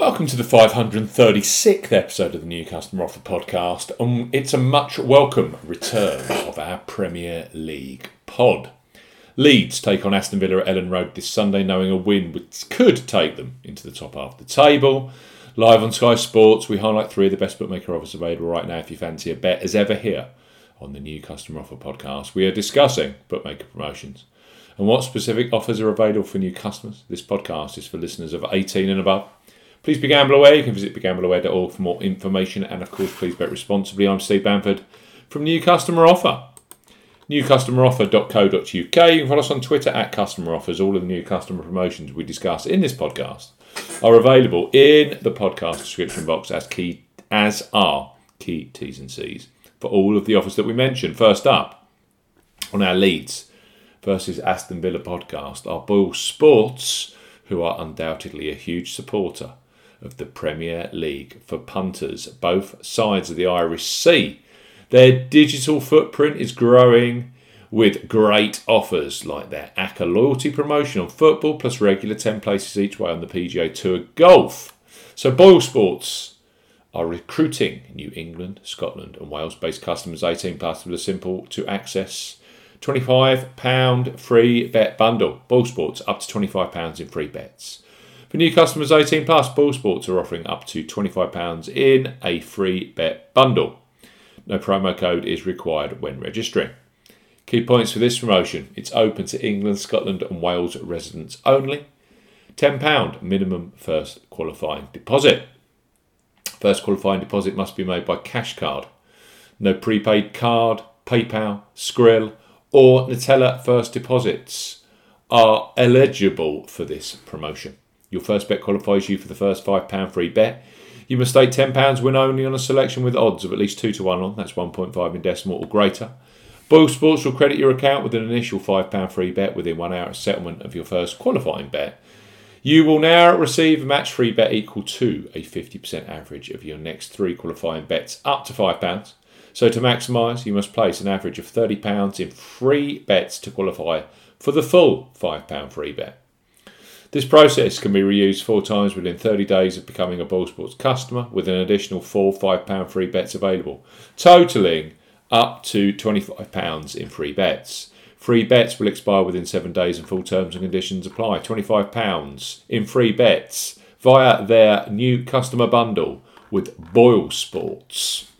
Welcome to the 536th episode of the New Customer Offer Podcast. Um, it's a much welcome return of our Premier League pod. Leeds take on Aston Villa at Elland Road this Sunday, knowing a win which could take them into the top half of the table. Live on Sky Sports, we highlight three of the best bookmaker offers available right now if you fancy a bet as ever here on the New Customer Offer Podcast. We are discussing bookmaker promotions and what specific offers are available for new customers. This podcast is for listeners of 18 and above. Please be gamble aware. You can visit begambleaware.org for more information. And of course, please bet responsibly. I'm Steve Bamford from New Customer Offer. Newcustomeroffer.co.uk. You can follow us on Twitter at Customer Offers. All of the new customer promotions we discuss in this podcast are available in the podcast description box as key as are key T's and C's for all of the offers that we mentioned. First up on our Leeds versus Aston Villa podcast are Boyle Sports, who are undoubtedly a huge supporter of the Premier League for punters, both sides of the Irish Sea. Their digital footprint is growing with great offers like their ACCA loyalty promotion on football, plus regular 10 places each way on the PGA Tour golf. So, Boyle Sports are recruiting New England, Scotland, and Wales based customers 18 plus with a simple to access £25 free bet bundle. Boyle Sports up to £25 in free bets. For new customers 18 plus, Boyle Sports are offering up to £25 in a free bet bundle. No promo code is required when registering. Key points for this promotion it's open to England, Scotland, and Wales residents only. £10 minimum first qualifying deposit. First qualifying deposit must be made by cash card. No prepaid card, PayPal, Skrill, or Neteller first deposits are eligible for this promotion. Your first bet qualifies you for the first £5 free bet. You must stake £10 win only on a selection with odds of at least 2 to 1 on, that's 1.5 in decimal or greater. Boyle Sports will credit your account with an initial £5 free bet within one hour of settlement of your first qualifying bet. You will now receive a match free bet equal to a 50% average of your next three qualifying bets up to £5. So to maximise, you must place an average of £30 in free bets to qualify for the full £5 free bet. This process can be reused four times within 30 days of becoming a Boyle Sports customer, with an additional four £5 free bets available, totalling up to £25 in free bets. Free bets will expire within seven days and full terms and conditions apply. £25 in free bets via their new customer bundle with Boyle Sports.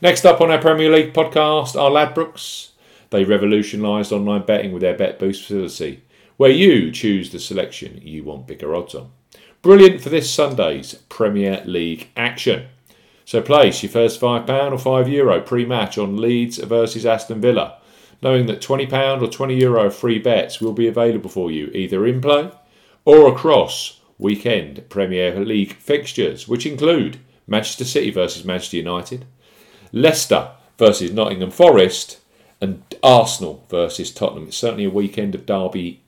Next up on our Premier League podcast are Ladbrokes. They revolutionised online betting with their Bet Boost facility where you choose the selection you want bigger odds on. Brilliant for this Sunday's Premier League action. So place your first £5 or €5 Euro pre-match on Leeds versus Aston Villa, knowing that £20 or €20 Euro free bets will be available for you either in play or across weekend Premier League fixtures, which include Manchester City versus Manchester United, Leicester versus Nottingham Forest, and Arsenal versus Tottenham. It's certainly a weekend of derby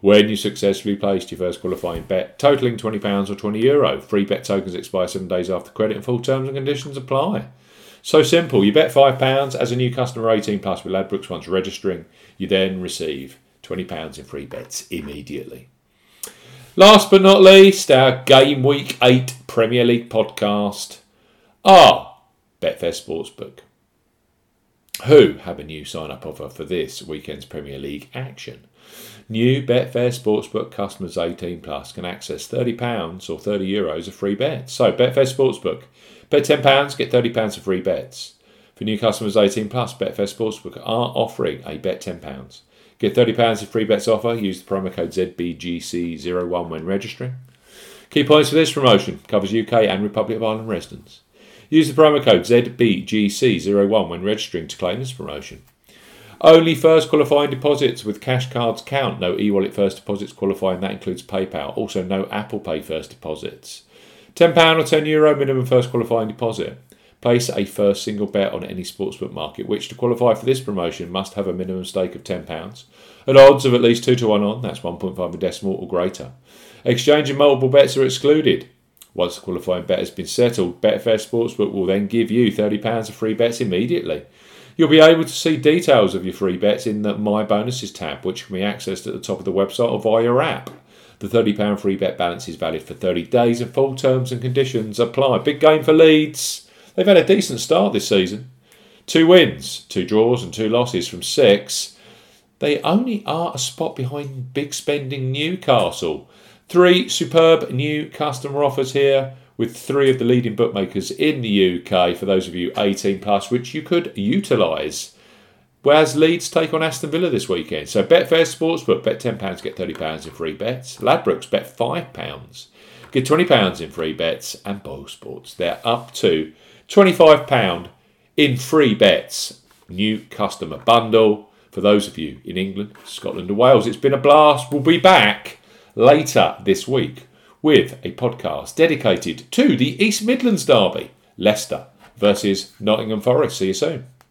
when you successfully placed your first qualifying bet, totaling £20 or €20 Euro. Free bet tokens expire seven days after credit and full terms and conditions apply. So simple. You bet £5 as a new customer 18 plus with Ladbrokes once registering. You then receive £20 in free bets immediately. Last but not least, our Game Week 8 Premier League podcast are Betfair Sportsbook, who have a new sign up offer for this weekend's Premier League action. New Betfair Sportsbook customers 18 plus can access £30 or €30 Euros of free bets. So, Betfair Sportsbook Bet £10, get £30 of free bets. For new customers 18 plus, Betfair Sportsbook are offering a bet £10. Get £30 of free bets offer. Use the promo code ZBGC01 when registering. Key points for this promotion covers UK and Republic of Ireland residents. Use the promo code ZBGC01 when registering to claim this promotion. Only first qualifying deposits with cash cards count. No e wallet first deposits qualifying, that includes PayPal. Also, no Apple Pay first deposits. £10 or €10 Euro minimum first qualifying deposit. Place a first single bet on any sportsbook market, which to qualify for this promotion must have a minimum stake of £10 at odds of at least 2 to 1 on, that's 1.5 a decimal or greater. Exchanging multiple bets are excluded. Once the qualifying bet has been settled, Betfair Sportsbook will then give you £30 of free bets immediately. You'll be able to see details of your free bets in the My Bonuses tab, which can be accessed at the top of the website or via your app. The £30 free bet balance is valid for 30 days and full terms and conditions apply. Big game for Leeds. They've had a decent start this season. Two wins, two draws, and two losses from six. They only are a spot behind big spending Newcastle. Three superb new customer offers here with three of the leading bookmakers in the UK for those of you 18 plus, which you could utilise. Whereas Leeds take on Aston Villa this weekend. So Betfair Sportsbook, bet £10, get £30 in free bets. Ladbrokes, bet £5, get £20 in free bets. And Boyle Sports, they're up to £25 in free bets. New customer bundle for those of you in England, Scotland, and Wales. It's been a blast. We'll be back later this week with a podcast dedicated to the East Midlands Derby, Leicester versus Nottingham Forest. See you soon.